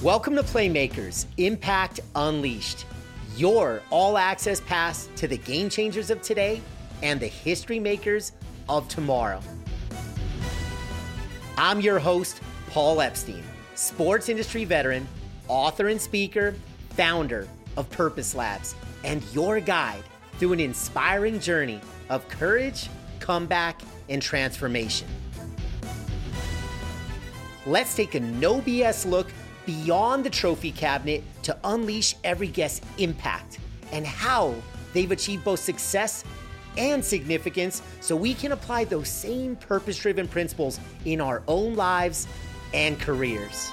Welcome to Playmakers Impact Unleashed, your all access pass to the game changers of today and the history makers of tomorrow. I'm your host, Paul Epstein, sports industry veteran, author and speaker, founder of Purpose Labs, and your guide through an inspiring journey of courage, comeback, and transformation. Let's take a no BS look beyond the trophy cabinet to unleash every guest's impact and how they've achieved both success and significance so we can apply those same purpose driven principles in our own lives and careers.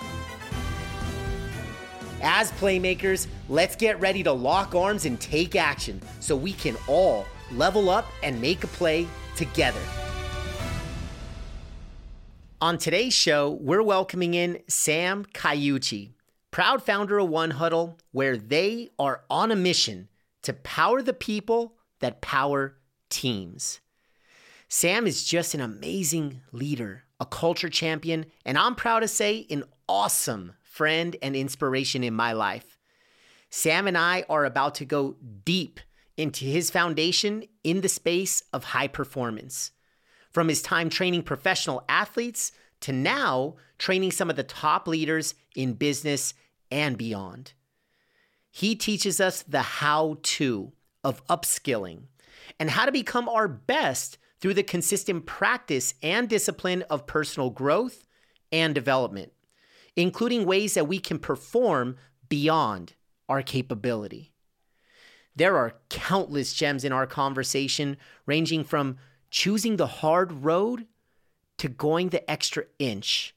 As playmakers, let's get ready to lock arms and take action so we can all level up and make a play together. On today's show, we're welcoming in Sam Caucci, proud founder of One Huddle, where they are on a mission to power the people that power teams. Sam is just an amazing leader, a culture champion, and I'm proud to say an awesome friend and inspiration in my life. Sam and I are about to go deep into his foundation in the space of high performance from his time training professional athletes to now training some of the top leaders in business and beyond. He teaches us the how to of upskilling and how to become our best through the consistent practice and discipline of personal growth and development, including ways that we can perform beyond our capability. There are countless gems in our conversation, ranging from choosing the hard road to going the extra inch.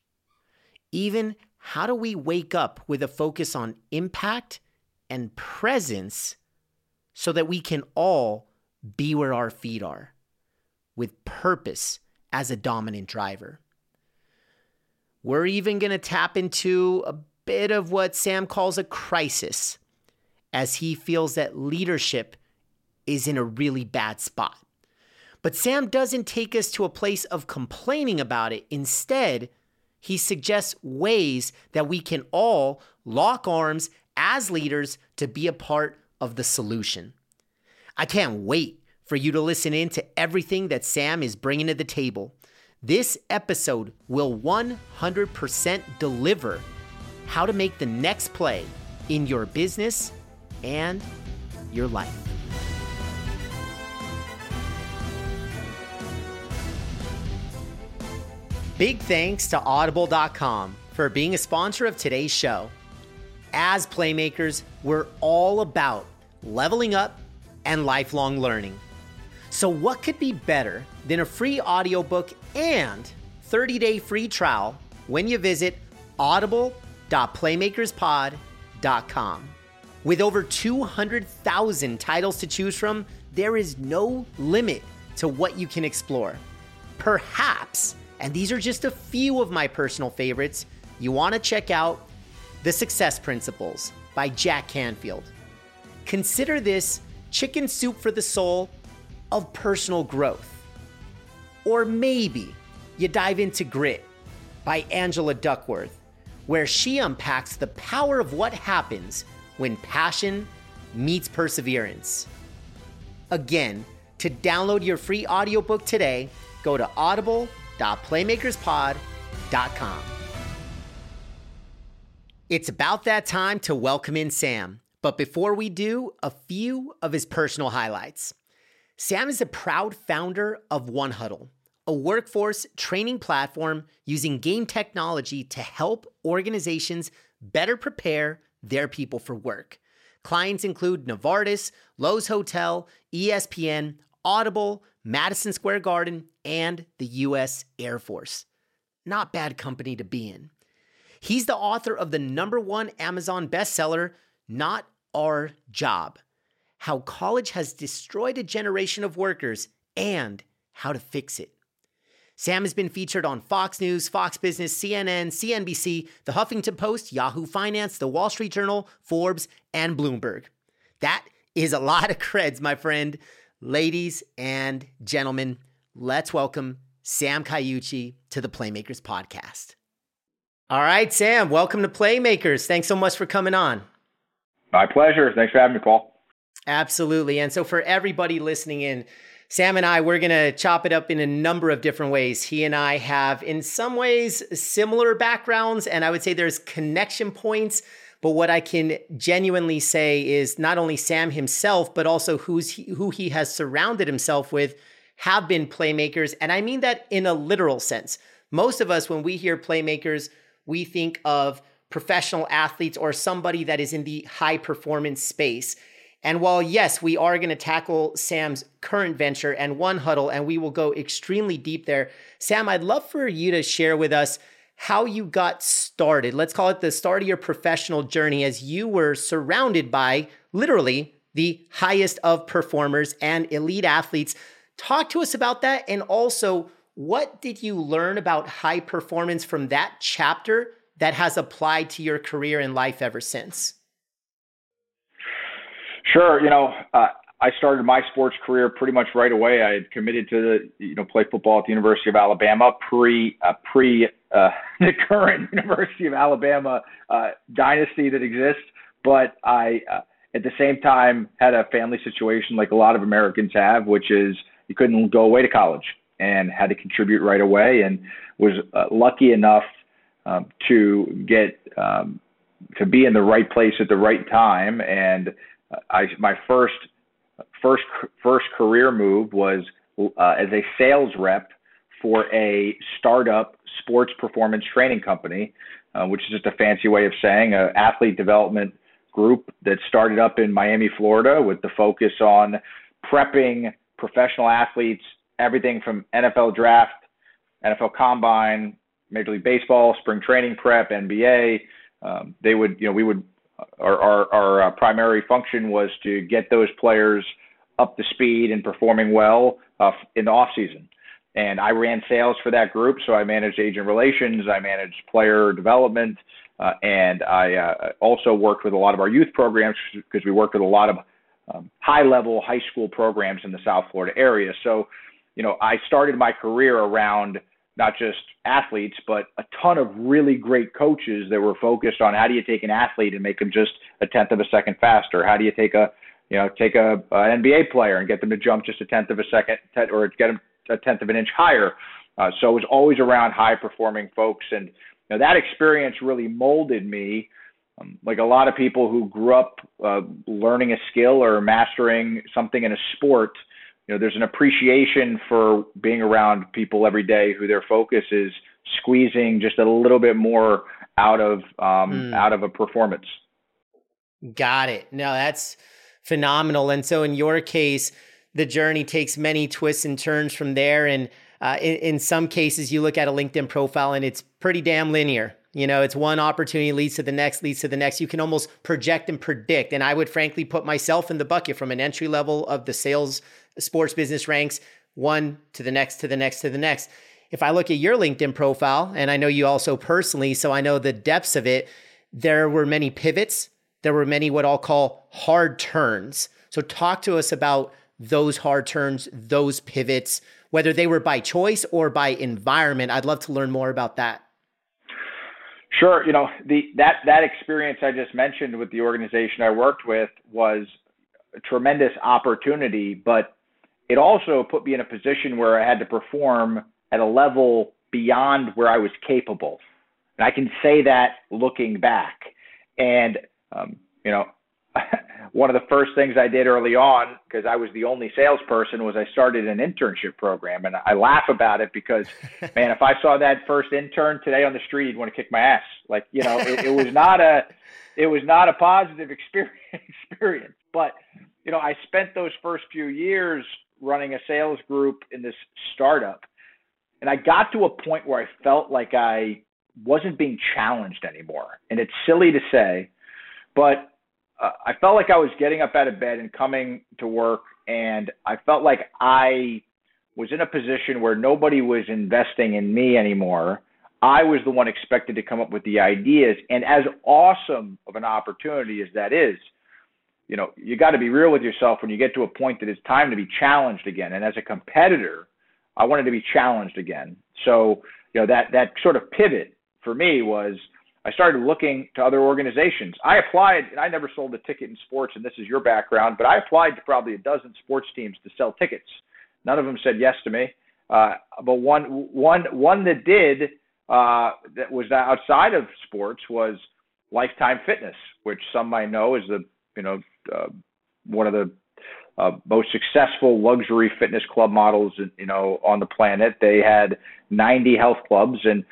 Even how do we wake up with a focus on impact and presence so that we can all be where our feet are with purpose as a dominant driver? We're even going to tap into a bit of what Sam calls a crisis as he feels that leadership is in a really bad spot. But Sam doesn't take us to a place of complaining about it. Instead, he suggests ways that we can all lock arms as leaders to be a part of the solution. I can't wait for you to listen in to everything that Sam is bringing to the table. This episode will 100% deliver how to make the next play in your business and your life. Big thanks to Audible.com for being a sponsor of today's show. As playmakers, we're all about leveling up and lifelong learning. So, what could be better than a free audiobook and 30 day free trial when you visit audible.playmakerspod.com? With over 200,000 titles to choose from, there is no limit to what you can explore. Perhaps and these are just a few of my personal favorites. You want to check out The Success Principles by Jack Canfield. Consider this chicken soup for the soul of personal growth. Or maybe you dive into Grit by Angela Duckworth, where she unpacks the power of what happens when passion meets perseverance. Again, to download your free audiobook today, go to Audible www.playmakerspod.com. It's about that time to welcome in Sam. But before we do, a few of his personal highlights. Sam is a proud founder of One Huddle, a workforce training platform using game technology to help organizations better prepare their people for work. Clients include Novartis, Loews Hotel, ESPN, Audible, Madison Square Garden, and the US Air Force. Not bad company to be in. He's the author of the number one Amazon bestseller, Not Our Job How College Has Destroyed a Generation of Workers and How to Fix It. Sam has been featured on Fox News, Fox Business, CNN, CNBC, The Huffington Post, Yahoo Finance, The Wall Street Journal, Forbes, and Bloomberg. That is a lot of creds, my friend. Ladies and gentlemen, let's welcome Sam Caucci to the Playmakers Podcast. All right, Sam, welcome to Playmakers. Thanks so much for coming on. My pleasure. Thanks for having me, Paul. Absolutely. And so, for everybody listening in, Sam and I, we're going to chop it up in a number of different ways. He and I have, in some ways, similar backgrounds, and I would say there's connection points. But what I can genuinely say is not only Sam himself, but also who's he, who he has surrounded himself with have been playmakers. And I mean that in a literal sense. Most of us, when we hear playmakers, we think of professional athletes or somebody that is in the high performance space. And while, yes, we are going to tackle Sam's current venture and One Huddle, and we will go extremely deep there, Sam, I'd love for you to share with us how you got started. Let's call it the start of your professional journey as you were surrounded by literally the highest of performers and elite athletes. Talk to us about that. And also, what did you learn about high performance from that chapter that has applied to your career and life ever since? Sure. You know, uh, I started my sports career pretty much right away. I had committed to you know, play football at the University of Alabama pre uh, pre uh, the current University of Alabama uh, dynasty that exists. But I, uh, at the same time, had a family situation like a lot of Americans have, which is you couldn't go away to college and had to contribute right away, and was uh, lucky enough um, to get um, to be in the right place at the right time. And I my first first first career move was uh, as a sales rep for a startup sports performance training company, uh, which is just a fancy way of saying an athlete development group that started up in Miami, Florida, with the focus on prepping professional athletes, everything from NFL draft, NFL combine, Major League Baseball, spring training prep, NBA. Um, they would, you know, we would our, our, our uh, primary function was to get those players up to speed and performing well uh, in the off season. And I ran sales for that group, so I managed agent relations, I managed player development, uh, and I uh, also worked with a lot of our youth programs because we worked with a lot of um, high-level high school programs in the South Florida area. So, you know, I started my career around not just athletes, but a ton of really great coaches that were focused on how do you take an athlete and make them just a tenth of a second faster? How do you take a, you know, take a, an NBA player and get them to jump just a tenth of a second or get them a tenth of an inch higher? Uh, so it was always around high performing folks. And you know, that experience really molded me. Um, like a lot of people who grew up uh, learning a skill or mastering something in a sport, you know, there's an appreciation for being around people every day who their focus is squeezing just a little bit more out of um, mm. out of a performance. Got it. No, that's phenomenal. And so, in your case, the journey takes many twists and turns from there. And uh, in, in some cases, you look at a LinkedIn profile and it's pretty damn linear. You know, it's one opportunity leads to the next, leads to the next. You can almost project and predict. And I would frankly put myself in the bucket from an entry level of the sales sports business ranks, one to the next, to the next, to the next. If I look at your LinkedIn profile, and I know you also personally, so I know the depths of it, there were many pivots. There were many what I'll call hard turns. So, talk to us about those hard turns, those pivots, whether they were by choice or by environment. I'd love to learn more about that. Sure. You know, the that that experience I just mentioned with the organization I worked with was a tremendous opportunity, but it also put me in a position where I had to perform at a level beyond where I was capable. And I can say that looking back. And, um, you know, one of the first things I did early on, because I was the only salesperson, was I started an internship program. And I laugh about it because, man, if I saw that first intern today on the street, he'd want to kick my ass. Like, you know, it, it was not a, it was not a positive experience. experience. But, you know, I spent those first few years running a sales group in this startup. And I got to a point where I felt like I wasn't being challenged anymore. And it's silly to say, but uh, I felt like I was getting up out of bed and coming to work, and I felt like I was in a position where nobody was investing in me anymore. I was the one expected to come up with the ideas. And as awesome of an opportunity as that is, you know, you got to be real with yourself when you get to a point that it's time to be challenged again. And as a competitor, I wanted to be challenged again. So, you know, that that sort of pivot for me was I started looking to other organizations. I applied, and I never sold a ticket in sports, and this is your background, but I applied to probably a dozen sports teams to sell tickets. None of them said yes to me, uh, but one one one that did uh, that was outside of sports was Lifetime Fitness, which some might know is the you know uh, one of the uh, most successful luxury fitness club models you know on the planet. They had 90 health clubs and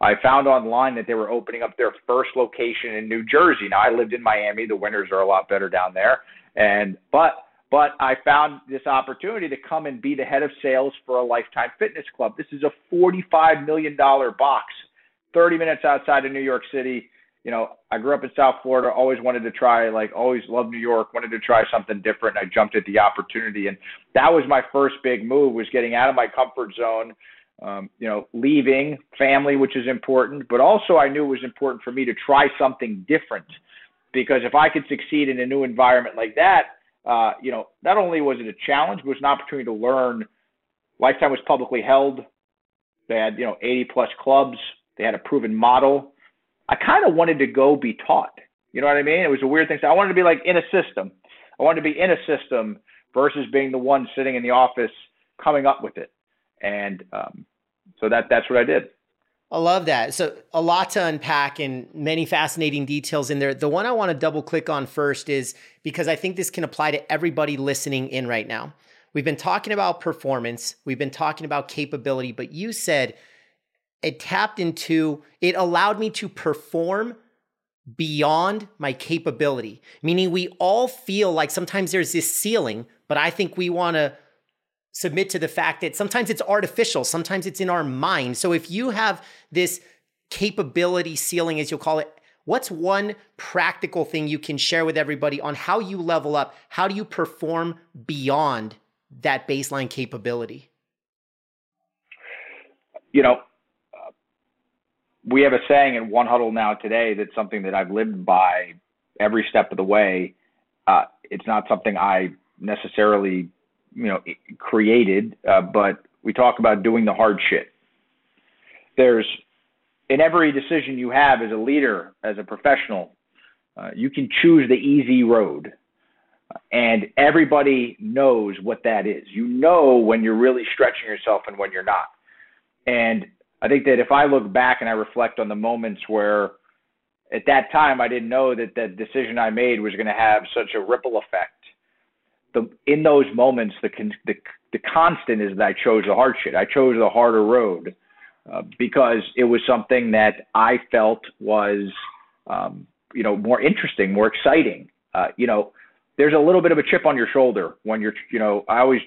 I found online that they were opening up their first location in New Jersey. Now I lived in Miami. The winters are a lot better down there. And but but I found this opportunity to come and be the head of sales for a Lifetime Fitness Club. This is a $45 million box, 30 minutes outside of New York City. You know, I grew up in South Florida, always wanted to try, like, always loved New York, wanted to try something different. I jumped at the opportunity. And that was my first big move was getting out of my comfort zone um, you know, leaving family, which is important, but also I knew it was important for me to try something different because if I could succeed in a new environment like that, uh, you know, not only was it a challenge, but it was an opportunity to learn. Lifetime was publicly held. They had, you know, 80 plus clubs. They had a proven model. I kind of wanted to go be taught. You know what I mean? It was a weird thing. So I wanted to be like in a system. I wanted to be in a system versus being the one sitting in the office coming up with it and um, so that that's what I did. I love that. So a lot to unpack and many fascinating details in there. The one I want to double click on first is because I think this can apply to everybody listening in right now. We've been talking about performance, we've been talking about capability, but you said it tapped into it allowed me to perform beyond my capability. Meaning we all feel like sometimes there's this ceiling, but I think we want to submit to the fact that sometimes it's artificial, sometimes it's in our mind. So if you have this capability ceiling, as you'll call it, what's one practical thing you can share with everybody on how you level up? How do you perform beyond that baseline capability? You know, uh, we have a saying in One Huddle now today that's something that I've lived by every step of the way. Uh, it's not something I necessarily you know created, uh, but we talk about doing the hard shit. There's in every decision you have as a leader, as a professional, uh, you can choose the easy road. And everybody knows what that is. You know when you're really stretching yourself and when you're not. And I think that if I look back and I reflect on the moments where at that time I didn't know that that decision I made was going to have such a ripple effect the in those moments the the the constant is that I chose the hard shit. I chose the harder road uh, because it was something that I felt was um, you know more interesting, more exciting. Uh, you know, there's a little bit of a chip on your shoulder when you're you know I always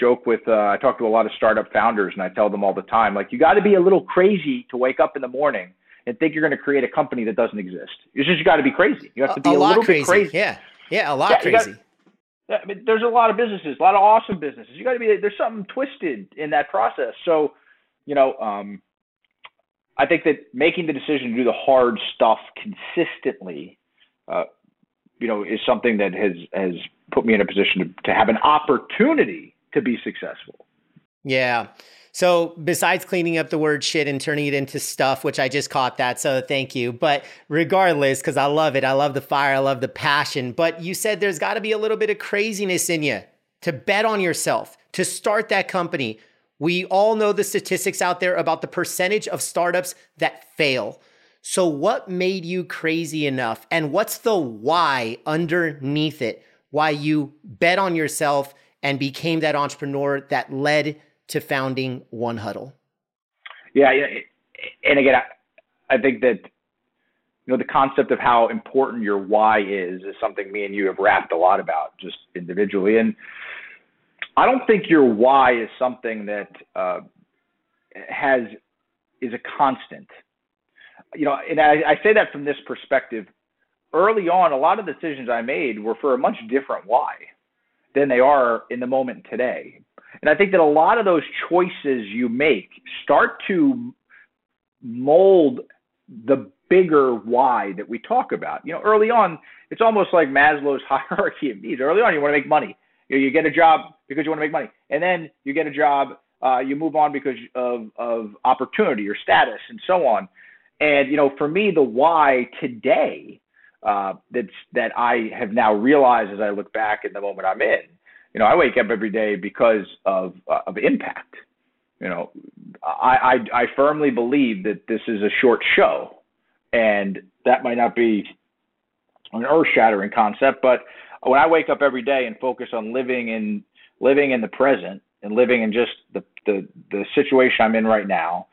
joke with uh, I talk to a lot of startup founders and I tell them all the time like you got to be a little crazy to wake up in the morning and think you're going to create a company that doesn't exist. You just got to be crazy. You have to be a, a little crazy. bit crazy. Yeah, yeah, a lot yeah, crazy. I mean, there's a lot of businesses, a lot of awesome businesses. You got to be there's something twisted in that process. So, you know, um, I think that making the decision to do the hard stuff consistently, uh, you know, is something that has has put me in a position to, to have an opportunity to be successful. Yeah. So besides cleaning up the word shit and turning it into stuff, which I just caught that, so thank you. But regardless, because I love it, I love the fire, I love the passion. But you said there's got to be a little bit of craziness in you to bet on yourself, to start that company. We all know the statistics out there about the percentage of startups that fail. So, what made you crazy enough? And what's the why underneath it? Why you bet on yourself and became that entrepreneur that led to founding One Huddle? Yeah, and again, I, I think that you know the concept of how important your why is is something me and you have rapped a lot about just individually, and I don't think your why is something that uh, has is a constant. You know, and I, I say that from this perspective. Early on, a lot of decisions I made were for a much different why than they are in the moment today. And I think that a lot of those choices you make start to mold the bigger why that we talk about. You know, early on, it's almost like Maslow's hierarchy of needs. Early on, you want to make money. You, know, you get a job because you want to make money, and then you get a job. Uh, you move on because of of opportunity or status and so on. And you know, for me, the why today uh, that's that I have now realized as I look back in the moment I'm in. You know, I wake up every day because of uh, of impact. You know, I, I I firmly believe that this is a short show, and that might not be an earth-shattering concept, but when I wake up every day and focus on living in living in the present and living in just the the, the situation I'm in right now,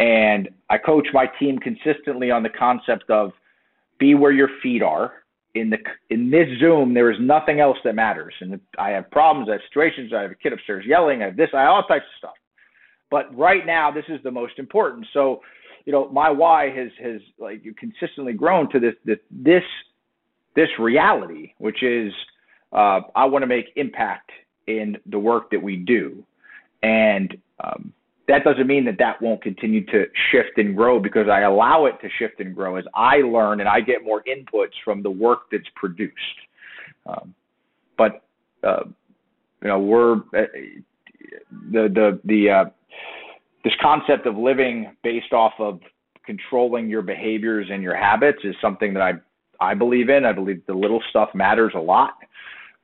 and I coach my team consistently on the concept of be where your feet are. In the in this Zoom, there is nothing else that matters. And I have problems, I have situations, I have a kid upstairs yelling, I have this, I have all types of stuff. But right now, this is the most important. So, you know, my why has has like consistently grown to this this this reality, which is uh, I want to make impact in the work that we do, and um, that doesn't mean that that won't continue to shift and grow because I allow it to shift and grow as I learn and I get more inputs from the work that's produced. Um, but uh, you know, we're uh, the the the uh, this concept of living based off of controlling your behaviors and your habits is something that I I believe in. I believe the little stuff matters a lot.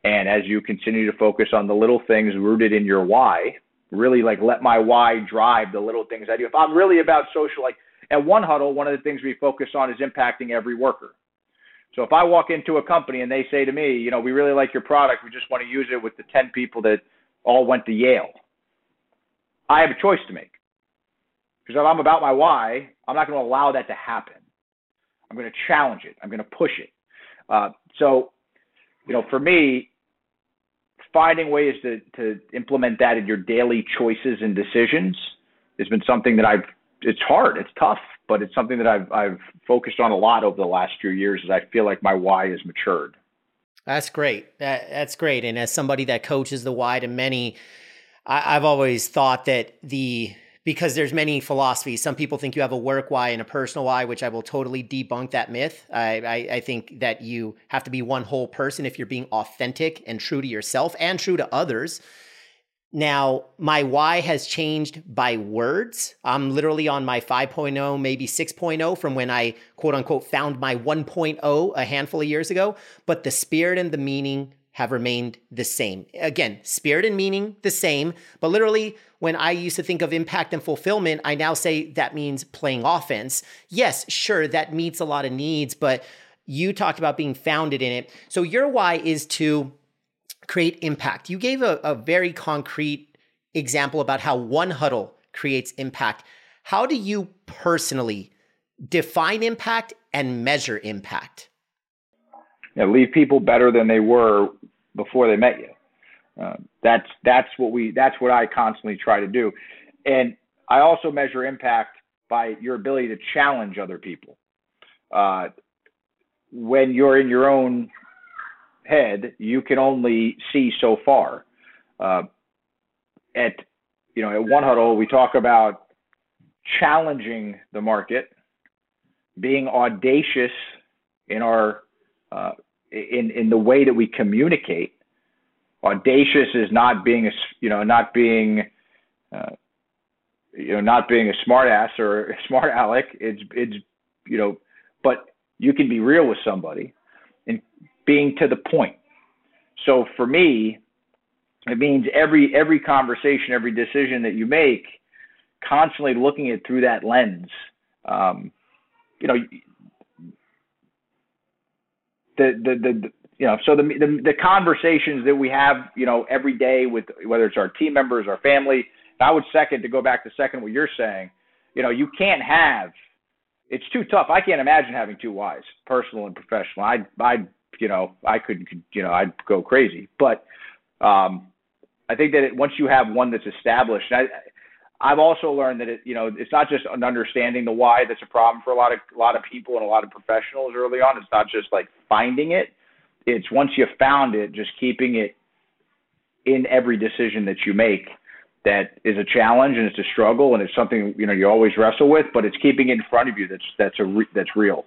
And as you continue to focus on the little things rooted in your why, really like let my why drive the little things I do. If I'm really about social, like at One Huddle, one of the things we focus on is impacting every worker. So if I walk into a company and they say to me, you know, we really like your product, we just want to use it with the 10 people that all went to Yale, I have a choice to make. Because if I'm about my why, I'm not going to allow that to happen. I'm going to challenge it. I'm going to push it. Uh, so, you know, for me, finding ways to, to implement that in your daily choices and decisions has been something that I've, it's hard, it's tough, but it's something that I've, I've focused on a lot over the last few years as I feel like my why has matured. That's great. That, that's great. And as somebody that coaches the why to many, I, I've always thought that the because there's many philosophies. Some people think you have a work why and a personal why, which I will totally debunk that myth. I, I, I, think that you have to be one whole person if you're being authentic and true to yourself and true to others. Now, my why has changed by words. I'm literally on my 5.0, maybe 6.0 from when I quote unquote found my 1.0 a handful of years ago. But the spirit and the meaning have remained the same. Again, spirit and meaning the same, but literally, when I used to think of impact and fulfillment, I now say that means playing offense. Yes, sure, that meets a lot of needs, but you talked about being founded in it. So your why is to create impact. You gave a, a very concrete example about how one huddle creates impact. How do you personally define impact and measure impact? know, leave people better than they were before they met you. Uh, that's that's what we that's what I constantly try to do, and I also measure impact by your ability to challenge other people. Uh, when you're in your own head, you can only see so far. Uh, at you know at one huddle, we talk about challenging the market, being audacious in our uh, in in the way that we communicate. Audacious is not being a you know not being uh, you know not being a smartass or a smart aleck. It's it's you know, but you can be real with somebody and being to the point. So for me, it means every every conversation, every decision that you make, constantly looking at through that lens. Um, you know, the, the, the, you know, so the, the, the conversations that we have, you know, every day with whether it's our team members, our family, I would second to go back to second what you're saying. You know, you can't have. It's too tough. I can't imagine having two wives, personal and professional. I, I, you know, I could, you know, I'd go crazy. But um, I think that it, once you have one that's established, I, I've also learned that it, you know, it's not just an understanding the why that's a problem for a lot of a lot of people and a lot of professionals early on. It's not just like finding it. It's once you found it, just keeping it in every decision that you make. That is a challenge and it's a struggle and it's something you know you always wrestle with. But it's keeping it in front of you that's that's a re- that's real.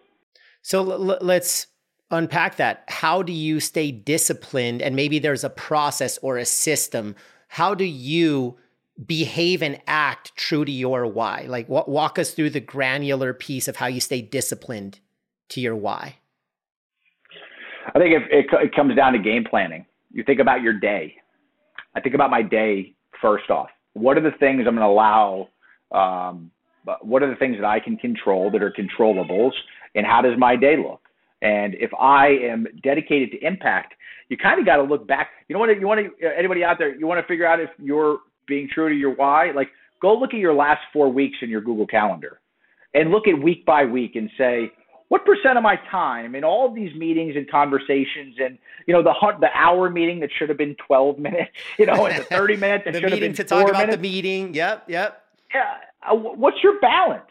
So l- let's unpack that. How do you stay disciplined? And maybe there's a process or a system. How do you behave and act true to your why? Like, walk us through the granular piece of how you stay disciplined to your why. I think it, it, it comes down to game planning. You think about your day. I think about my day first off. What are the things I'm going to allow? Um, what are the things that I can control that are controllables? And how does my day look? And if I am dedicated to impact, you kind of got to look back. You know what? You want to anybody out there? You want to figure out if you're being true to your why? Like, go look at your last four weeks in your Google Calendar, and look at week by week and say, what percent of my time in all of these meetings and conversations and you know the the hour meeting that should have been 12 minutes you know and the 30 minutes that should have been to talk about minutes. the meeting. Yep yep. Yeah uh, what's your balance?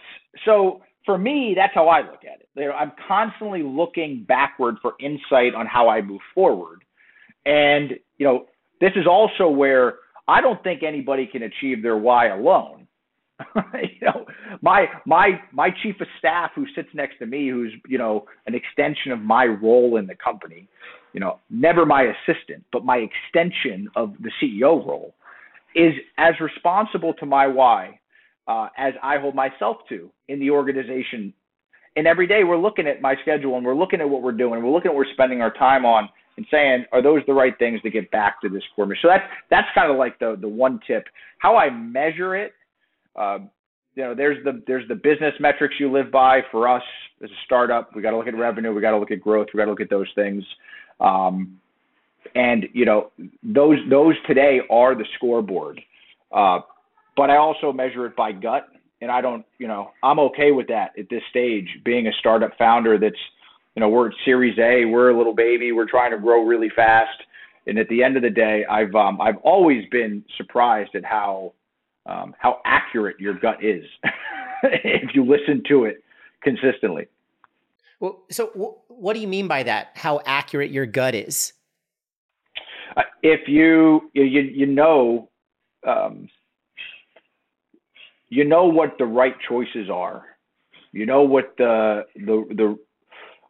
So for me that's how i look at it. You know, i'm constantly looking backward for insight on how i move forward. And you know this is also where i don't think anybody can achieve their why alone you know, my my my chief of staff who sits next to me, who's you know an extension of my role in the company, you know, never my assistant, but my extension of the CEO role, is as responsible to my why uh, as I hold myself to in the organization. And every day we're looking at my schedule and we're looking at what we're doing. We're looking at what we're spending our time on and saying, are those the right things to get back to this core mission? So that's that's kind of like the the one tip. How I measure it uh, you know, there's the there's the business metrics you live by. For us as a startup, we got to look at revenue, we got to look at growth, we got to look at those things. Um, and you know, those those today are the scoreboard. Uh, but I also measure it by gut, and I don't, you know, I'm okay with that at this stage. Being a startup founder, that's, you know, we're at Series A, we're a little baby, we're trying to grow really fast, and at the end of the day, I've um, I've always been surprised at how um, how accurate your gut is if you listen to it consistently. Well, so w- what do you mean by that? How accurate your gut is? Uh, if you you you know um, you know what the right choices are. You know what the the the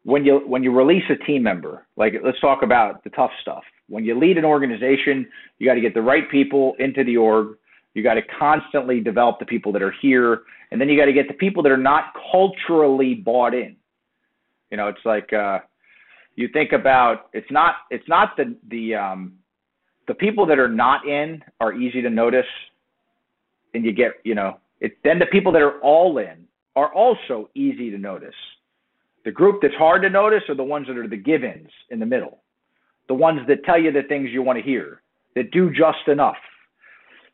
when you when you release a team member, like let's talk about the tough stuff. When you lead an organization, you got to get the right people into the org you got to constantly develop the people that are here, and then you got to get the people that are not culturally bought in. You know, it's like uh, you think about it's not it's not the the um, the people that are not in are easy to notice, and you get you know it. Then the people that are all in are also easy to notice. The group that's hard to notice are the ones that are the give-ins in the middle, the ones that tell you the things you want to hear, that do just enough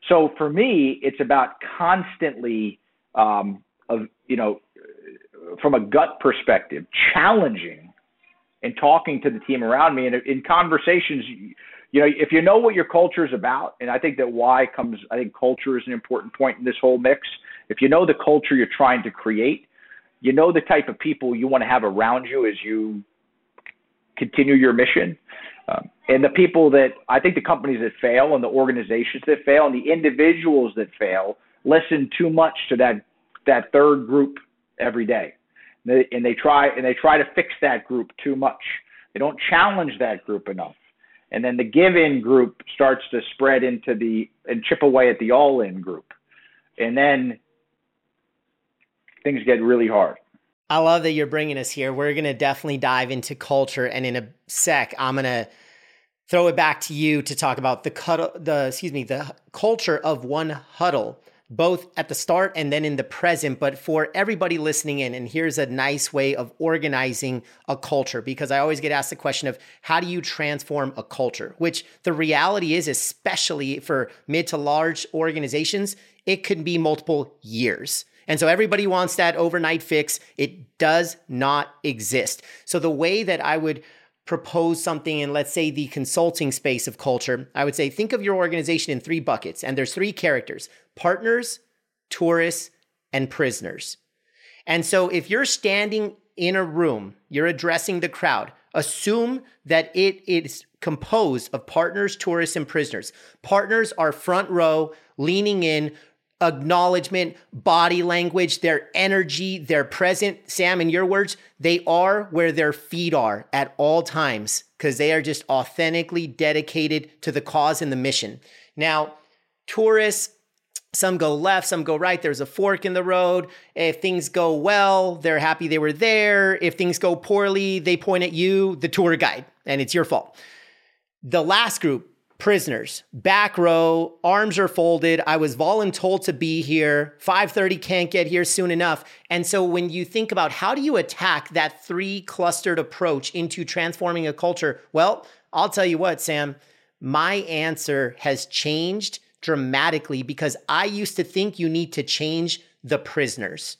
so for me, it's about constantly, um, of, you know, from a gut perspective, challenging and talking to the team around me. And in conversations, you know, if you know what your culture is about, and I think that why comes, I think culture is an important point in this whole mix. If you know the culture you're trying to create, you know the type of people you want to have around you as you continue your mission. Um, and the people that I think the companies that fail and the organizations that fail and the individuals that fail listen too much to that that third group every day. They, and they try and they try to fix that group too much. They don't challenge that group enough. And then the give in group starts to spread into the and chip away at the all in group. And then things get really hard. I love that you're bringing us here. We're going to definitely dive into culture and in a sec I'm going to throw it back to you to talk about the cut the excuse me the culture of one huddle both at the start and then in the present but for everybody listening in and here's a nice way of organizing a culture because i always get asked the question of how do you transform a culture which the reality is especially for mid to large organizations it could be multiple years and so everybody wants that overnight fix it does not exist so the way that i would propose something in, let's say, the consulting space of culture, I would say think of your organization in three buckets, and there's three characters partners, tourists, and prisoners. And so if you're standing in a room, you're addressing the crowd, assume that it is composed of partners, tourists, and prisoners. Partners are front row, leaning in, acknowledgement, body language, their energy, their present. Sam, in your words, they are where their feet are at all times because they are just authentically dedicated to the cause and the mission. Now, tourists, some go left, some go right. There's a fork in the road. If things go well, they're happy they were there. If things go poorly, they point at you, the tour guide, and it's your fault. The last group, prisoners, back row, arms are folded. I was voluntold to be here. 5:30 can't get here soon enough. And so when you think about how do you attack that three clustered approach into transforming a culture, well, I'll tell you what, Sam, my answer has changed dramatically because I used to think you need to change the prisoners.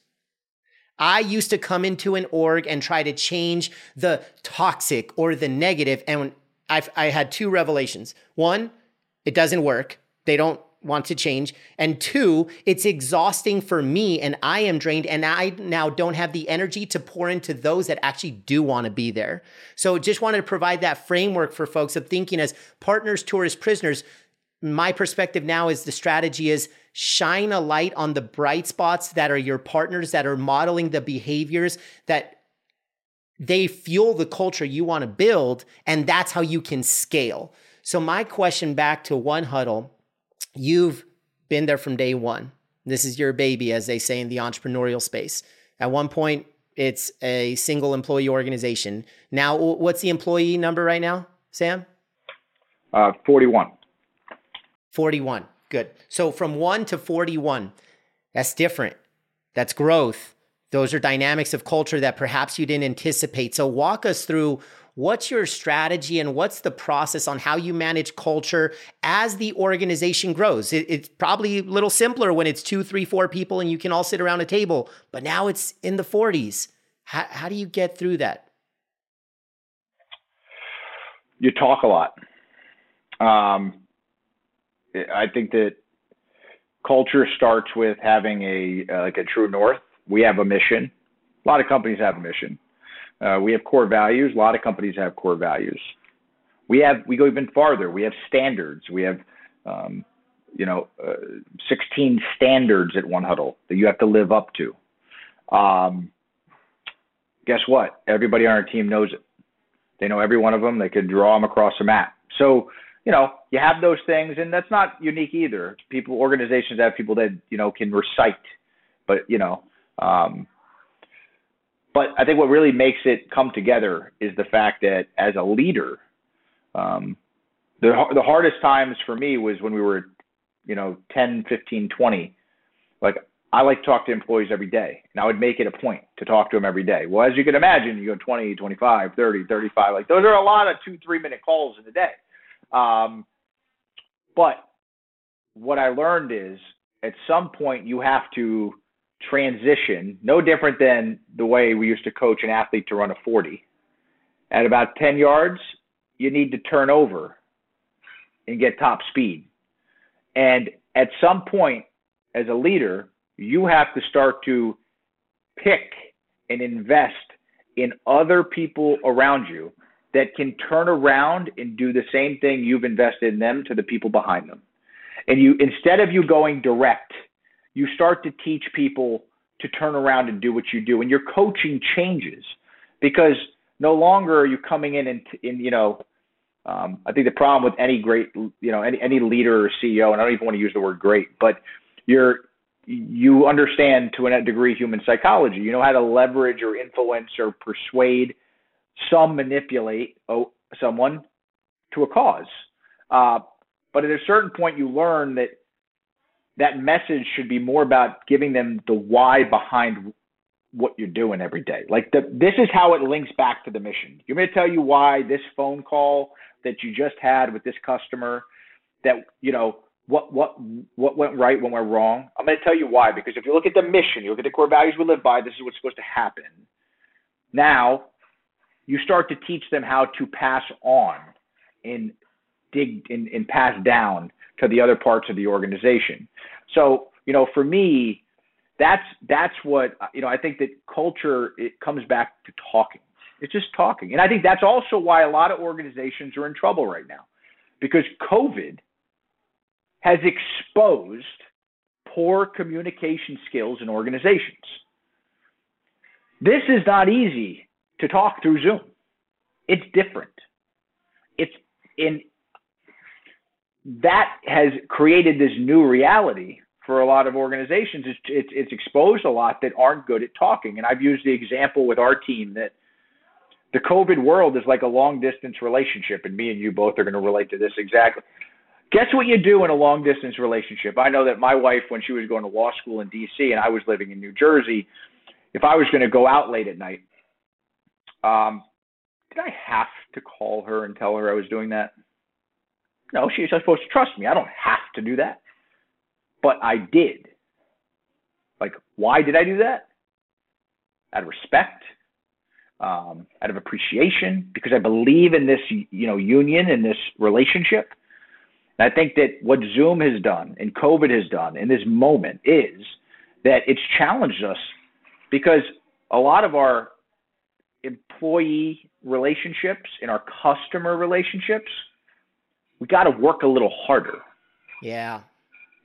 I used to come into an org and try to change the toxic or the negative, and I've, I had two revelations. One, it doesn't work. They don't want to change. And two, it's exhausting for me and I am drained and I now don't have the energy to pour into those that actually do want to be there. So just wanted to provide that framework for folks of thinking as partners, tourists, prisoners my perspective now is the strategy is shine a light on the bright spots that are your partners that are modeling the behaviors that they fuel the culture you want to build and that's how you can scale so my question back to one huddle you've been there from day one this is your baby as they say in the entrepreneurial space at one point it's a single employee organization now what's the employee number right now sam uh, 41 41. Good. So from 1 to 41, that's different. That's growth. Those are dynamics of culture that perhaps you didn't anticipate. So walk us through what's your strategy and what's the process on how you manage culture as the organization grows. It, it's probably a little simpler when it's two, three, four people and you can all sit around a table, but now it's in the 40s. How, how do you get through that? You talk a lot. Um, I think that culture starts with having a uh, like a true north. We have a mission. A lot of companies have a mission. Uh, we have core values. A lot of companies have core values. We have we go even farther. We have standards. We have um, you know uh, 16 standards at one huddle that you have to live up to. Um, guess what? Everybody on our team knows it. They know every one of them. They could draw them across a map. So you know, you have those things, and that's not unique either. People, organizations have people that you know can recite, but you know, um, but I think what really makes it come together is the fact that as a leader, um, the the hardest times for me was when we were, you know, 10, 15, 20. Like I like to talk to employees every day, and I would make it a point to talk to them every day. Well, as you can imagine, you go 20, 25, 30, 35. Like those are a lot of two, three minute calls in a day. Um, but what I learned is at some point you have to transition, no different than the way we used to coach an athlete to run a 40. At about 10 yards, you need to turn over and get top speed. And at some point, as a leader, you have to start to pick and invest in other people around you that can turn around and do the same thing you've invested in them to the people behind them. And you instead of you going direct, you start to teach people to turn around and do what you do and your coaching changes because no longer are you coming in and in you know um, I think the problem with any great you know any any leader or CEO and I don't even want to use the word great but you're you understand to a degree human psychology you know how to leverage or influence or persuade some manipulate oh, someone to a cause. Uh, but at a certain point, you learn that that message should be more about giving them the why behind what you're doing every day. Like the, this is how it links back to the mission. You may tell you why this phone call that you just had with this customer that you know what what what went right, what went wrong. I'm going to tell you why because if you look at the mission, you look at the core values we live by. This is what's supposed to happen. Now you start to teach them how to pass on and dig and, and pass down to the other parts of the organization. So, you know, for me, that's that's what you know. I think that culture it comes back to talking. It's just talking, and I think that's also why a lot of organizations are in trouble right now, because COVID has exposed poor communication skills in organizations. This is not easy to talk through Zoom. It's different. It's in that has created this new reality for a lot of organizations. It's, it's, it's exposed a lot that aren't good at talking. And I've used the example with our team that the COVID world is like a long distance relationship, and me and you both are going to relate to this exactly. Guess what you do in a long distance relationship? I know that my wife, when she was going to law school in DC and I was living in New Jersey, if I was going to go out late at night, um, did I have to call her and tell her I was doing that? No, she's supposed to trust me. I don't have to do that. But I did. Like, why did I do that? Out of respect, um, out of appreciation, because I believe in this, you know, union and this relationship. And I think that what Zoom has done and COVID has done in this moment is that it's challenged us because a lot of our employee relationships and our customer relationships, we got to work a little harder. Yeah.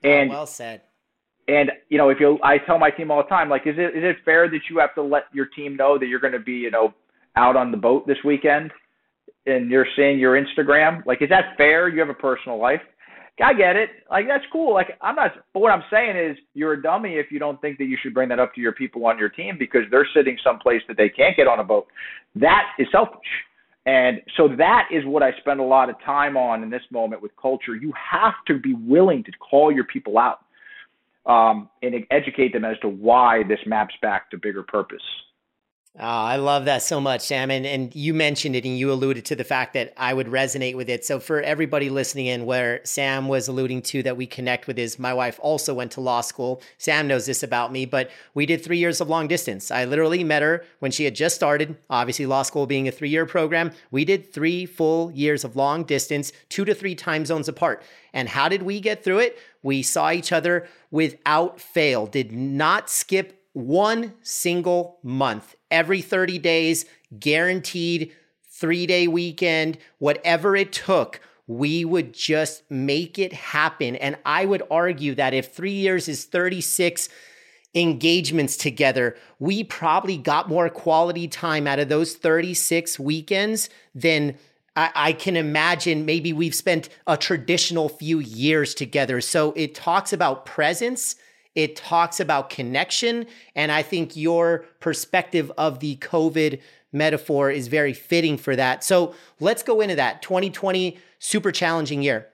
Oh, and oh, well said. And you know, if you, I tell my team all the time, like, is it is it fair that you have to let your team know that you're going to be, you know, out on the boat this weekend, and you're seeing your Instagram? Like, is that fair? You have a personal life. I get it. Like that's cool. Like I'm not. But what I'm saying is, you're a dummy if you don't think that you should bring that up to your people on your team because they're sitting someplace that they can't get on a boat. That is selfish. And so that is what I spend a lot of time on in this moment with culture. You have to be willing to call your people out um, and educate them as to why this maps back to bigger purpose. Oh, I love that so much, Sam. And, and you mentioned it and you alluded to the fact that I would resonate with it. So, for everybody listening in, where Sam was alluding to that we connect with is my wife also went to law school. Sam knows this about me, but we did three years of long distance. I literally met her when she had just started, obviously, law school being a three year program. We did three full years of long distance, two to three time zones apart. And how did we get through it? We saw each other without fail, did not skip one single month every 30 days, guaranteed three day weekend, whatever it took, we would just make it happen. And I would argue that if three years is 36 engagements together, we probably got more quality time out of those 36 weekends than I, I can imagine maybe we've spent a traditional few years together. So it talks about presence it talks about connection. And I think your perspective of the COVID metaphor is very fitting for that. So let's go into that. 2020, super challenging year.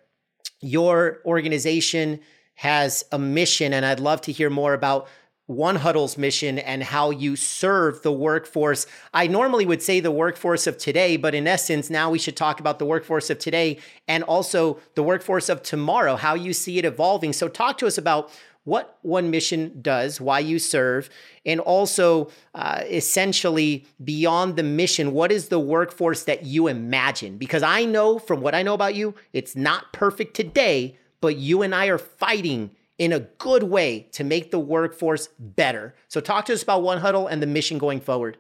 Your organization has a mission, and I'd love to hear more about one Huddle's mission and how you serve the workforce. I normally would say the workforce of today, but in essence, now we should talk about the workforce of today and also the workforce of tomorrow, how you see it evolving. So, talk to us about what One Mission does, why you serve, and also uh, essentially beyond the mission, what is the workforce that you imagine? Because I know from what I know about you, it's not perfect today, but you and I are fighting in a good way to make the workforce better. So, talk to us about One Huddle and the mission going forward.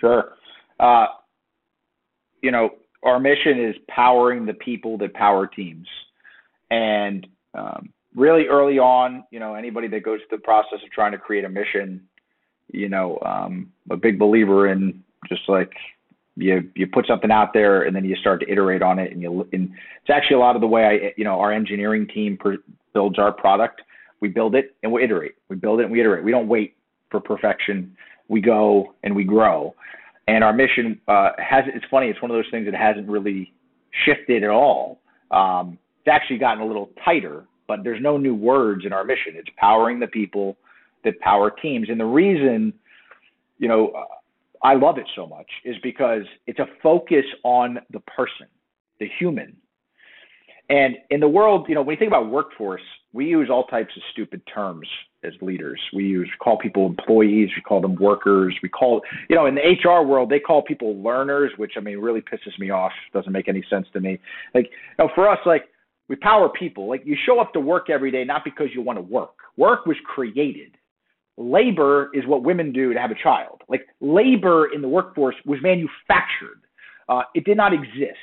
Sure. Uh, you know, our mission is powering the people that power teams. And um, really early on, you know, anybody that goes through the process of trying to create a mission, you know, um, a big believer in just like you you put something out there and then you start to iterate on it and you and it's actually a lot of the way I you know our engineering team per, builds our product. We build it and we iterate. We build it and we iterate. We don't wait for perfection. We go and we grow. And our mission uh, has it's funny. It's one of those things that hasn't really shifted at all. Um, it's actually gotten a little tighter but there's no new words in our mission. It's powering the people that power teams. And the reason, you know, I love it so much is because it's a focus on the person, the human. And in the world, you know, when you think about workforce, we use all types of stupid terms as leaders. We use call people employees, we call them workers, we call you know, in the HR world they call people learners, which I mean really pisses me off. Doesn't make any sense to me. Like you know, for us, like we power people. Like you show up to work every day not because you want to work. Work was created. Labor is what women do to have a child. Like labor in the workforce was manufactured. Uh, it did not exist.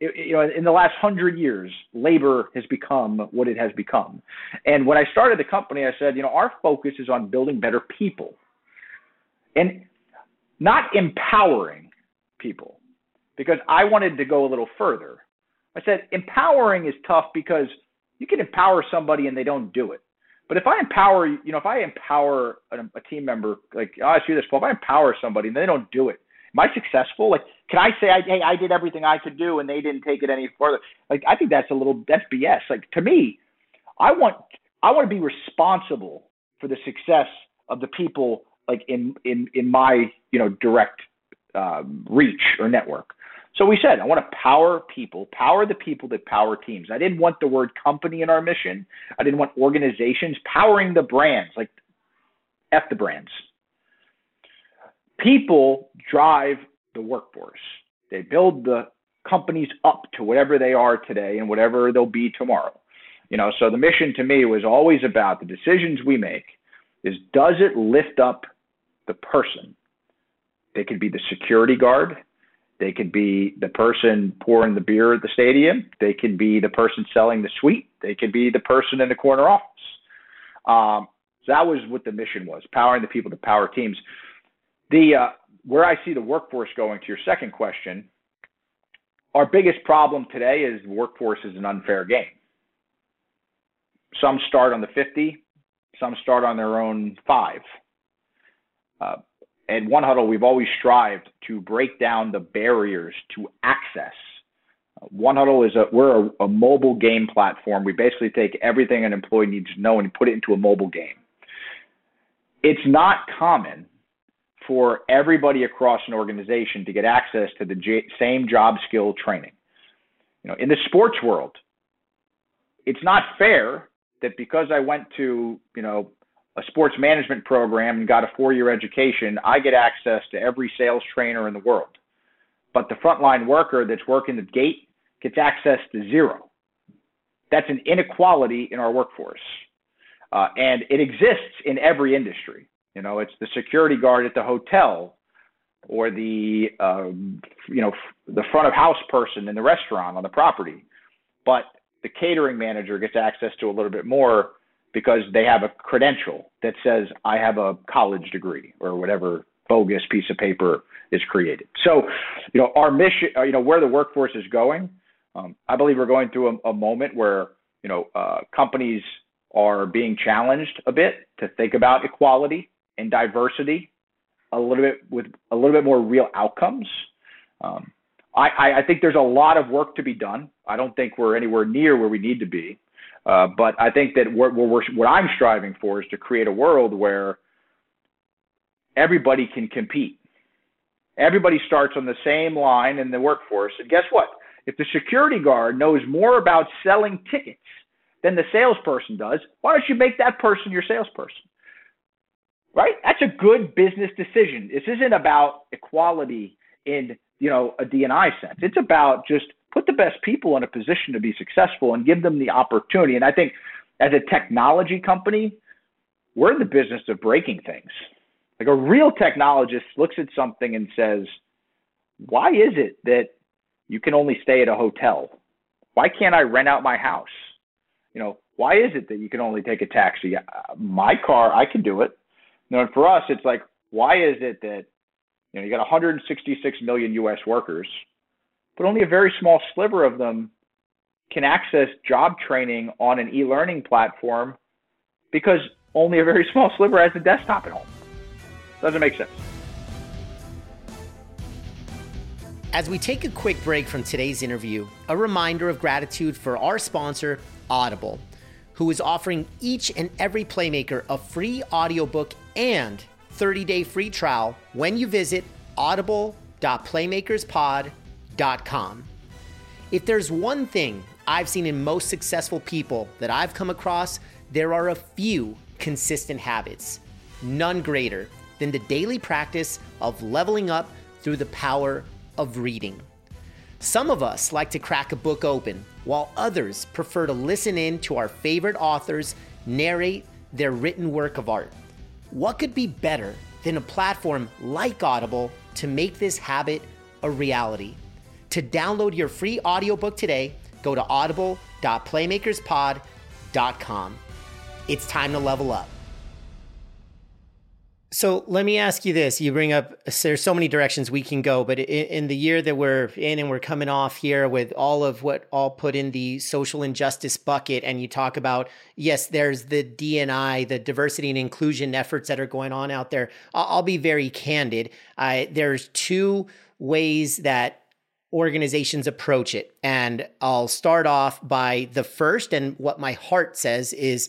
It, you know, in the last hundred years, labor has become what it has become. And when I started the company, I said, you know, our focus is on building better people, and not empowering people, because I wanted to go a little further. I said empowering is tough because you can empower somebody and they don't do it. But if I empower, you know, if I empower a, a team member, like oh, I see this, well, if I empower somebody and they don't do it, am I successful? Like, can I say, hey, I did everything I could do and they didn't take it any further? Like, I think that's a little, that's BS. Like, to me, I want, I want to be responsible for the success of the people, like in in in my you know direct um, reach or network. So we said, I want to power people, power the people that power teams. I didn't want the word company in our mission. I didn't want organizations powering the brands, like F the brands. People drive the workforce. They build the companies up to whatever they are today and whatever they'll be tomorrow. You know, so the mission to me was always about the decisions we make is does it lift up the person? They could be the security guard. They could be the person pouring the beer at the stadium. They could be the person selling the suite. They could be the person in the corner office. Um, so that was what the mission was: powering the people to power teams. The uh, where I see the workforce going to your second question, our biggest problem today is the workforce is an unfair game. Some start on the 50, some start on their own five. Uh, at One Huddle, we've always strived to break down the barriers to access. One Huddle is a we're a, a mobile game platform. We basically take everything an employee needs to know and put it into a mobile game. It's not common for everybody across an organization to get access to the j- same job skill training. You know, in the sports world, it's not fair that because I went to, you know, a sports management program and got a four year education, I get access to every sales trainer in the world. But the frontline worker that's working the gate gets access to zero. That's an inequality in our workforce. Uh, and it exists in every industry. You know, it's the security guard at the hotel or the, uh, you know, the front of house person in the restaurant on the property. But the catering manager gets access to a little bit more because they have a credential that says I have a college degree or whatever bogus piece of paper is created. So, you know, our mission, uh, you know, where the workforce is going, um, I believe we're going through a, a moment where, you know, uh, companies are being challenged a bit to think about equality and diversity a little bit with a little bit more real outcomes. Um, I, I think there's a lot of work to be done. I don't think we're anywhere near where we need to be. Uh, but I think that what, what I'm striving for is to create a world where everybody can compete. Everybody starts on the same line in the workforce. And guess what? If the security guard knows more about selling tickets than the salesperson does, why don't you make that person your salesperson? Right? That's a good business decision. This isn't about equality in you know, a DNI sense. It's about just put the best people in a position to be successful and give them the opportunity. And I think as a technology company, we're in the business of breaking things. Like a real technologist looks at something and says, why is it that you can only stay at a hotel? Why can't I rent out my house? You know, why is it that you can only take a taxi? My car, I can do it. You know, and for us, it's like, why is it that you know, you got 166 million U.S. workers, but only a very small sliver of them can access job training on an e-learning platform because only a very small sliver has a desktop at home. Doesn't make sense. As we take a quick break from today's interview, a reminder of gratitude for our sponsor, Audible, who is offering each and every playmaker a free audiobook and 30 day free trial when you visit audible.playmakerspod.com. If there's one thing I've seen in most successful people that I've come across, there are a few consistent habits, none greater than the daily practice of leveling up through the power of reading. Some of us like to crack a book open, while others prefer to listen in to our favorite authors narrate their written work of art. What could be better than a platform like Audible to make this habit a reality? To download your free audiobook today, go to audible.playmakerspod.com. It's time to level up. So let me ask you this. You bring up, there's so many directions we can go, but in, in, the year that we're in and we're coming off here with all of what all put in the social injustice bucket, and you talk about, yes, there's the DNI, the diversity and inclusion efforts that are going on out there. I'll, I'll be very candid. There's two ways that organizations approach it. And I'll start off by the first, and what my heart says is,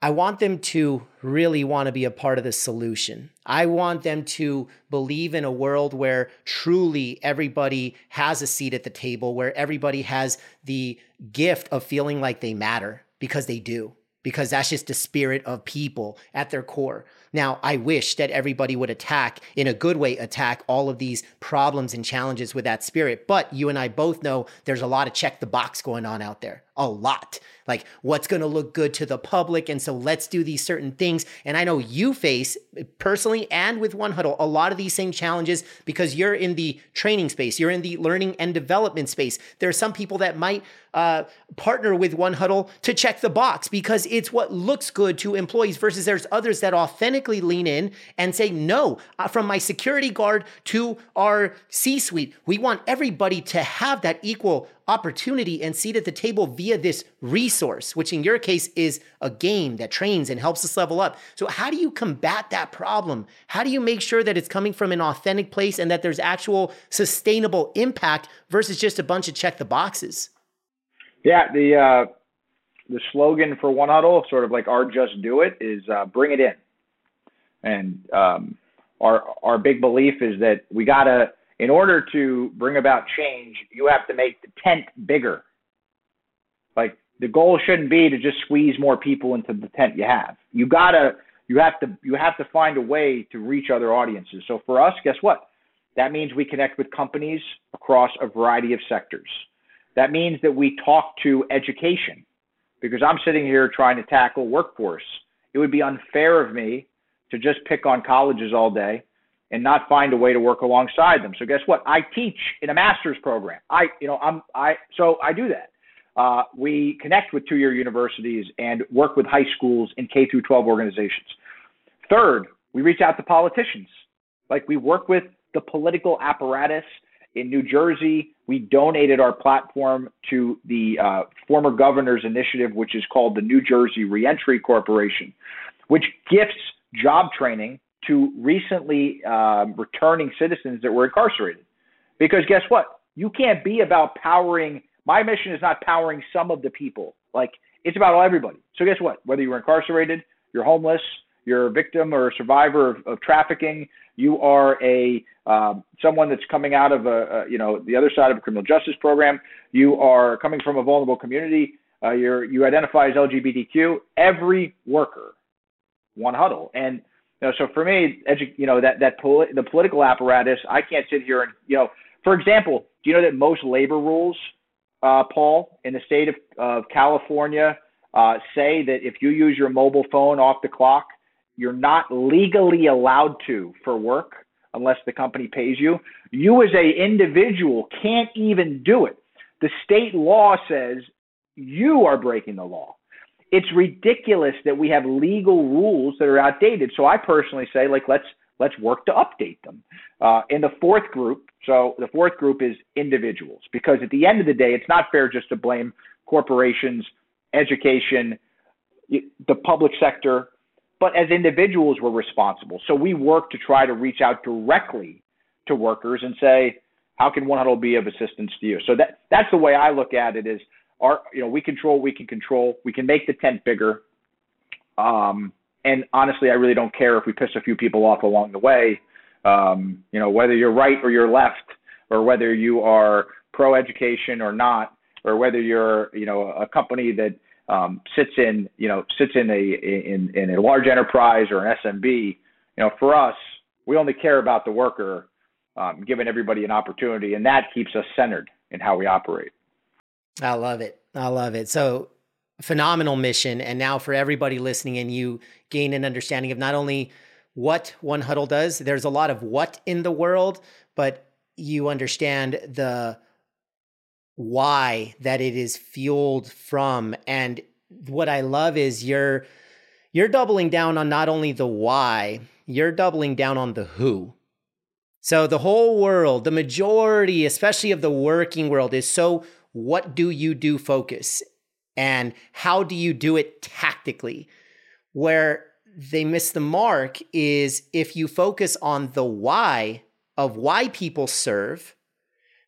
I want them to really want to be a part of the solution. I want them to believe in a world where truly everybody has a seat at the table, where everybody has the gift of feeling like they matter because they do, because that's just the spirit of people at their core. Now, I wish that everybody would attack, in a good way, attack all of these problems and challenges with that spirit. But you and I both know there's a lot of check the box going on out there a lot. Like what's going to look good to the public. And so let's do these certain things. And I know you face personally and with One Huddle a lot of these same challenges because you're in the training space, you're in the learning and development space. There are some people that might uh, partner with One Huddle to check the box because it's what looks good to employees versus there's others that authentically lean in and say, no, uh, from my security guard to our C suite, we want everybody to have that equal opportunity and seat at the table via this resource, which in your case is a game that trains and helps us level up. So, how do you combat that problem? How do you make sure that it's coming from an authentic place and that there's actual sustainable impact versus just a bunch of check the boxes? Yeah, the uh, the slogan for One Huddle, sort of like our "Just Do It," is uh, "Bring it in," and um, our our big belief is that we gotta in order to bring about change, you have to make the tent bigger. Like the goal shouldn't be to just squeeze more people into the tent you have. You gotta, you have to, you have to find a way to reach other audiences. So for us, guess what? That means we connect with companies across a variety of sectors. That means that we talk to education because I'm sitting here trying to tackle workforce. It would be unfair of me to just pick on colleges all day and not find a way to work alongside them. So guess what? I teach in a master's program. I, you know, I'm, I, so I do that. Uh, we connect with two-year universities and work with high schools and K through 12 organizations. Third, we reach out to politicians. Like we work with the political apparatus in New Jersey. We donated our platform to the uh, former governor's initiative, which is called the New Jersey Reentry Corporation, which gifts job training to recently um, returning citizens that were incarcerated. Because guess what? You can't be about powering. My mission is not powering some of the people. Like it's about everybody. So guess what? Whether you're incarcerated, you're homeless, you're a victim or a survivor of, of trafficking, you are a um, someone that's coming out of a, a, you know the other side of a criminal justice program, you are coming from a vulnerable community, uh, you're you identify as LGBTQ. Every worker, one huddle, and you know, so for me, edu- you know, that that poli- the political apparatus, I can't sit here and you know, for example, do you know that most labor rules, uh, Paul, in the state of, of California, uh, say that if you use your mobile phone off the clock, you're not legally allowed to for work unless the company pays you. You as a individual can't even do it. The state law says you are breaking the law it's ridiculous that we have legal rules that are outdated. So I personally say, like, let's let's work to update them. Uh, in the fourth group, so the fourth group is individuals, because at the end of the day, it's not fair just to blame corporations, education, the public sector, but as individuals, we're responsible. So we work to try to reach out directly to workers and say, how can One Huddle be of assistance to you? So that that's the way I look at it. Is our you know we control we can control. We can make the tent bigger. Um, and honestly, I really don't care if we piss a few people off along the way. Um, you know, whether you're right or you're left, or whether you are pro education or not, or whether you're you know a company that um, sits in you know sits in a in in a large enterprise or an SMB. You know, for us, we only care about the worker, um, giving everybody an opportunity, and that keeps us centered in how we operate. I love it. I love it. So phenomenal mission. And now for everybody listening and you gain an understanding of not only what One Huddle does, there's a lot of what in the world, but you understand the why that it is fueled from. And what I love is you're you're doubling down on not only the why, you're doubling down on the who. So the whole world, the majority, especially of the working world, is so what do you do focus and how do you do it tactically? Where they miss the mark is if you focus on the why of why people serve,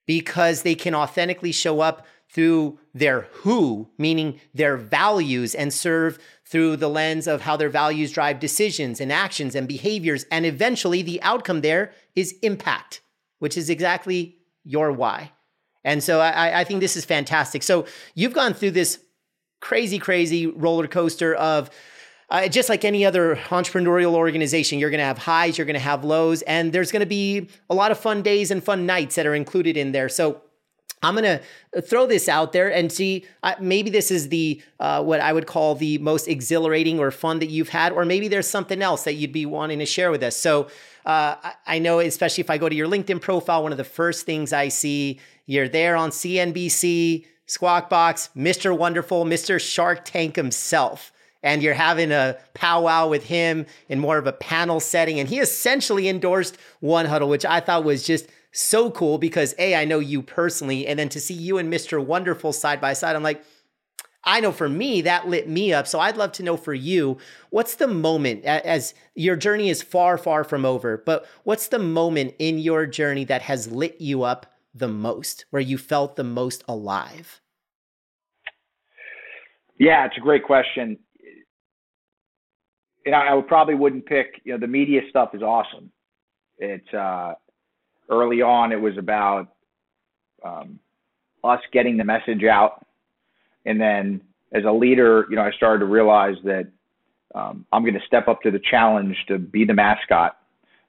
because they can authentically show up through their who, meaning their values, and serve through the lens of how their values drive decisions and actions and behaviors. And eventually, the outcome there is impact, which is exactly your why. And so I, I think this is fantastic. So you've gone through this crazy, crazy roller coaster of uh, just like any other entrepreneurial organization, you're going to have highs, you're going to have lows, and there's going to be a lot of fun days and fun nights that are included in there. So I'm going to throw this out there and see uh, maybe this is the uh, what I would call the most exhilarating or fun that you've had, or maybe there's something else that you'd be wanting to share with us. So uh, I know, especially if I go to your LinkedIn profile, one of the first things I see you're there on CNBC, Squawk Box, Mr. Wonderful, Mr. Shark Tank himself and you're having a powwow with him in more of a panel setting. And he essentially endorsed One Huddle, which I thought was just so cool because A, I know you personally, and then to see you and Mr. Wonderful side by side, I'm like, I know for me that lit me up. So I'd love to know for you, what's the moment as your journey is far, far from over, but what's the moment in your journey that has lit you up the most, where you felt the most alive? Yeah, it's a great question and I, I probably wouldn't pick. You know, the media stuff is awesome. It's uh, early on. It was about um, us getting the message out, and then as a leader, you know, I started to realize that um, I'm going to step up to the challenge to be the mascot.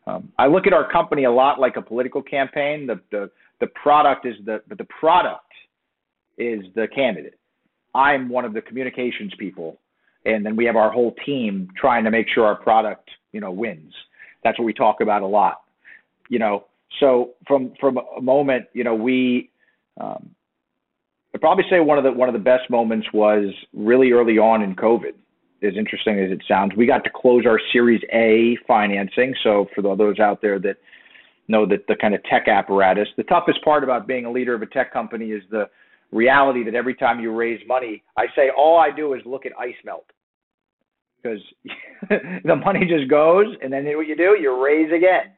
Um, I look at our company a lot like a political campaign. The the the product is the but the product is the candidate. I'm one of the communications people and then we have our whole team trying to make sure our product, you know, wins. That's what we talk about a lot, you know. So from from a moment, you know, we, um, I'd probably say one of the one of the best moments was really early on in COVID. As interesting as it sounds, we got to close our Series A financing. So for those out there that know that the kind of tech apparatus, the toughest part about being a leader of a tech company is the reality that every time you raise money, I say all I do is look at ice melt because the money just goes, and then what you do, you raise again,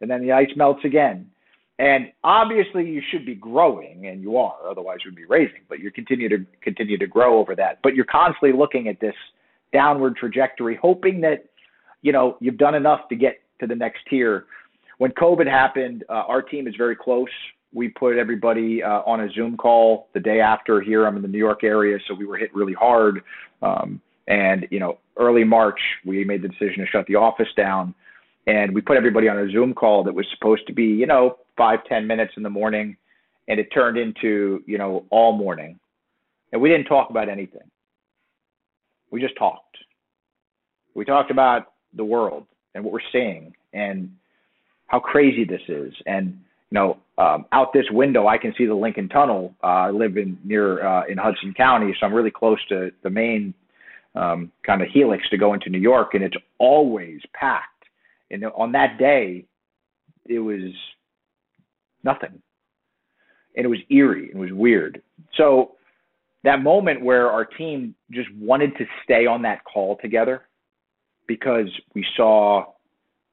and then the ice melts again. And obviously, you should be growing, and you are. Otherwise, you'd be raising. But you continue to continue to grow over that. But you're constantly looking at this downward trajectory, hoping that you know you've done enough to get to the next tier. When COVID happened, uh, our team is very close we put everybody uh, on a Zoom call the day after here. I'm in the New York area, so we were hit really hard. Um, and, you know, early March, we made the decision to shut the office down. And we put everybody on a Zoom call that was supposed to be, you know, five ten minutes in the morning. And it turned into, you know, all morning. And we didn't talk about anything. We just talked. We talked about the world and what we're seeing and how crazy this is. And you know, um, out this window, I can see the Lincoln Tunnel. Uh, I live in near uh, in Hudson County, so I'm really close to the main um, kind of helix to go into New York, and it's always packed. And on that day, it was nothing, and it was eerie. and It was weird. So that moment where our team just wanted to stay on that call together because we saw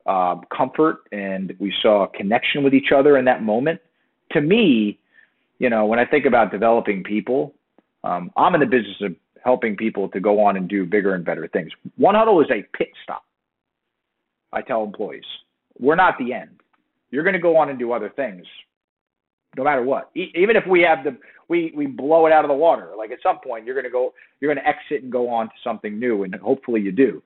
uh, comfort and we saw connection with each other in that moment. To me, you know, when I think about developing people, um, I'm in the business of helping people to go on and do bigger and better things. One Huddle is a pit stop. I tell employees, we're not the end. You're going to go on and do other things, no matter what. E- even if we have the we we blow it out of the water, like at some point you're going to go, you're going to exit and go on to something new, and hopefully you do.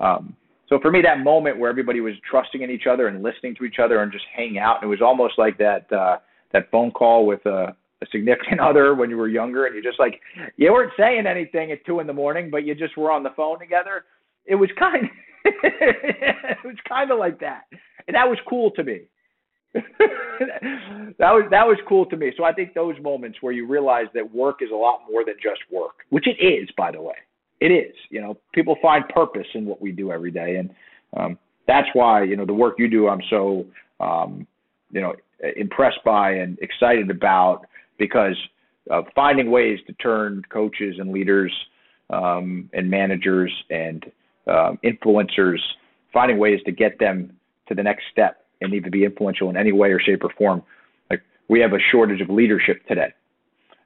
Um, so for me, that moment where everybody was trusting in each other and listening to each other and just hanging out, and it was almost like that uh, that phone call with a, a significant other when you were younger, and you're just like you weren't saying anything at two in the morning, but you just were on the phone together. It was kind, of, it was kind of like that, and that was cool to me. that was that was cool to me. So I think those moments where you realize that work is a lot more than just work, which it is, by the way it is. You know, people find purpose in what we do every day, and um, that's why you know the work you do. I'm so um, you know impressed by and excited about because uh, finding ways to turn coaches and leaders um, and managers and um, influencers, finding ways to get them to the next step and need to be influential in any way or shape or form. Like we have a shortage of leadership today.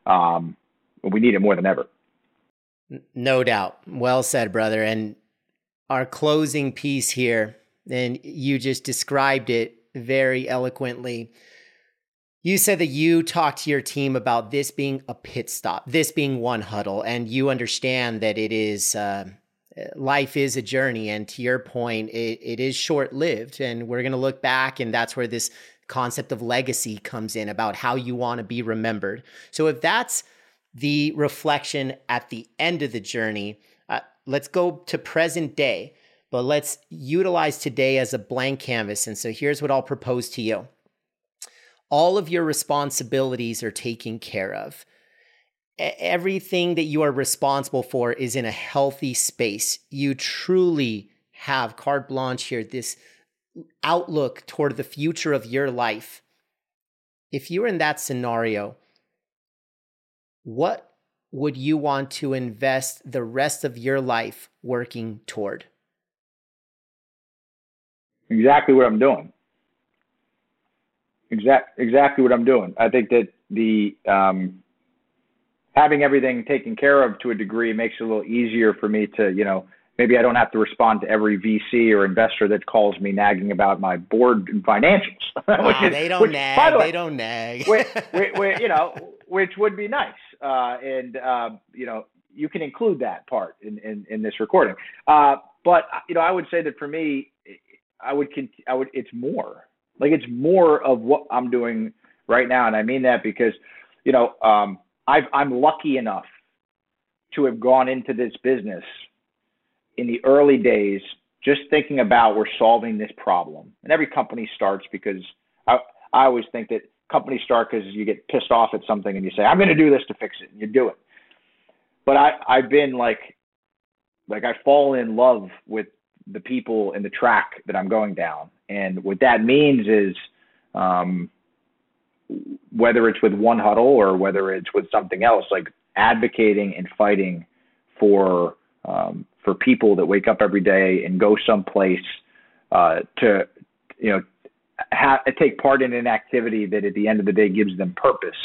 Um, we need it more than ever. No doubt. Well said, brother. And our closing piece here, and you just described it very eloquently. You said that you talked to your team about this being a pit stop, this being one huddle, and you understand that it is uh, life is a journey. And to your point, it, it is short lived. And we're going to look back, and that's where this concept of legacy comes in about how you want to be remembered. So if that's the reflection at the end of the journey, uh, let's go to present day, but let's utilize today as a blank canvas. And so here's what I'll propose to you all of your responsibilities are taken care of. Everything that you are responsible for is in a healthy space. You truly have carte blanche here, this outlook toward the future of your life. If you're in that scenario, what would you want to invest the rest of your life working toward? Exactly what I'm doing. Exact, exactly what I'm doing. I think that the um, having everything taken care of to a degree makes it a little easier for me to, you know, maybe I don't have to respond to every VC or investor that calls me nagging about my board and financials. Wow, is, they don't which, nag. The way, they don't nag. which, which, you know, which would be nice. Uh, and uh, you know, you can include that part in in, in this recording. Uh, but you know, I would say that for me, I would con- I would it's more. Like it's more of what I'm doing right now, and I mean that because, you know, um, I've, I'm lucky enough to have gone into this business in the early days, just thinking about we're solving this problem. And every company starts because I, I always think that companies start because you get pissed off at something and you say, I'm going to do this to fix it, and you do it. But I, I've been like, like I fall in love with the people and the track that I'm going down. And what that means is, um, whether it's with one huddle or whether it's with something else, like advocating and fighting for um, for people that wake up every day and go someplace uh, to you know ha- take part in an activity that at the end of the day gives them purpose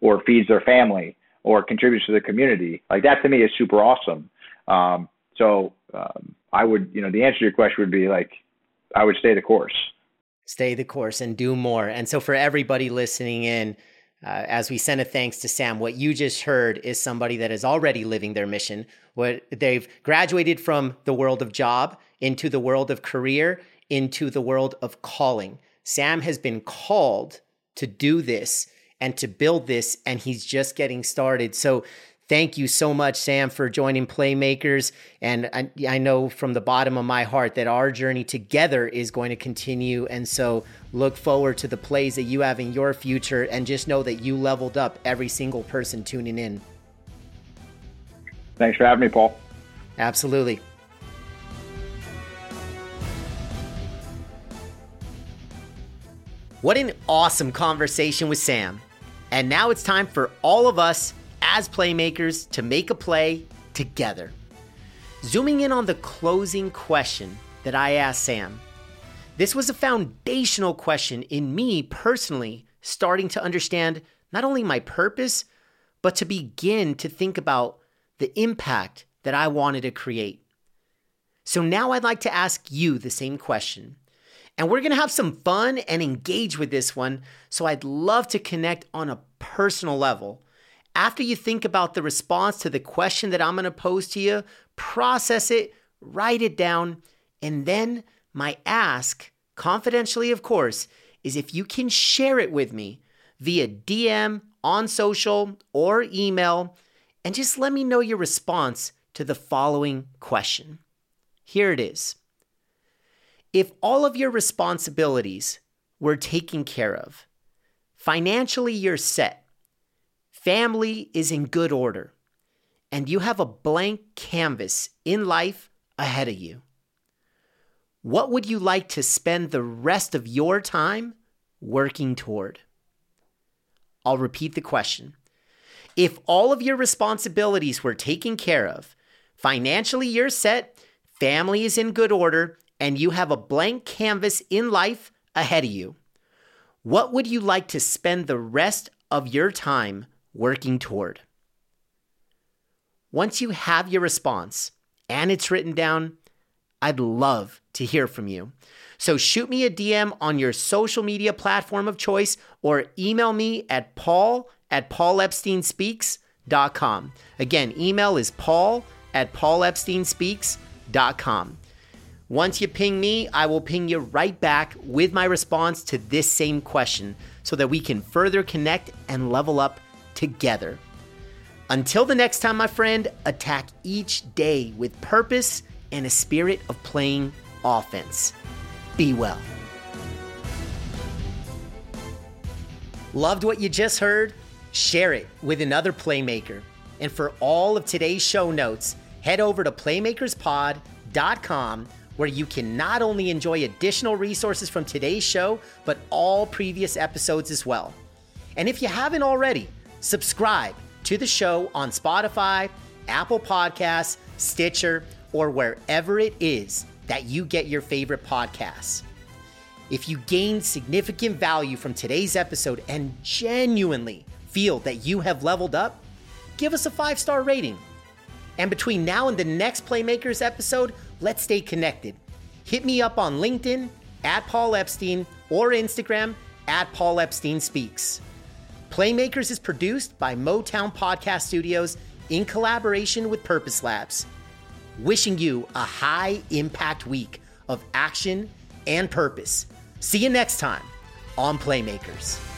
or feeds their family or contributes to the community. Like that to me is super awesome. Um, so um, I would, you know, the answer to your question would be like, I would stay the course. Stay the course and do more. And so for everybody listening in, uh, as we send a thanks to Sam, what you just heard is somebody that is already living their mission. What they've graduated from the world of job into the world of career, into the world of calling. Sam has been called to do this and to build this, and he's just getting started. So Thank you so much, Sam, for joining Playmakers. And I, I, know from the bottom of my heart that our journey together is going to continue. And so look forward to the plays that you have in your future. And just know that you leveled up every single person tuning in. Thanks for having me, Paul. Absolutely. What an awesome conversation with Sam. And now it's time for all of us as playmakers to make a play together. Zooming in on the closing question that I asked Sam, this was a foundational question in me personally starting to understand not only my purpose, but to begin to think about the impact that I wanted to create. So now I'd like to ask you the same question. And we're going to have some fun and engage with this one. So I'd love to connect on a personal level after you think about the response to the question that I'm going to pose to you, process it, write it down, and then my ask, confidentially, of course, is if you can share it with me via DM, on social, or email, and just let me know your response to the following question. Here it is If all of your responsibilities were taken care of, financially you're set, family is in good order, and you have a blank canvas in life ahead of you. what would you like to spend the rest of your time working toward? I'll repeat the question. If all of your responsibilities were taken care of, financially you're set, family is in good order, and you have a blank canvas in life ahead of you, what would you like to spend the rest of your time working toward? Once you have your response and it's written down, I'd love to hear from you. So shoot me a DM on your social media platform of choice or email me at paul at paulepsteinspeaks.com. Again, email is paul at paulepsteinspeaks.com. Once you ping me, I will ping you right back with my response to this same question so that we can further connect and level up together. Until the next time, my friend, attack each day with purpose and a spirit of playing offense. Be well. Loved what you just heard? Share it with another playmaker. And for all of today's show notes, head over to playmakerspod.com where you can not only enjoy additional resources from today's show, but all previous episodes as well. And if you haven't already, subscribe to the show on Spotify, Apple Podcasts, Stitcher, or wherever it is that you get your favorite podcasts. If you gained significant value from today's episode and genuinely feel that you have leveled up, give us a five star rating. And between now and the next Playmakers episode, let's stay connected. Hit me up on LinkedIn at Paul Epstein or Instagram at Paul Epstein Speaks. Playmakers is produced by Motown Podcast Studios in collaboration with Purpose Labs. Wishing you a high impact week of action and purpose. See you next time on Playmakers.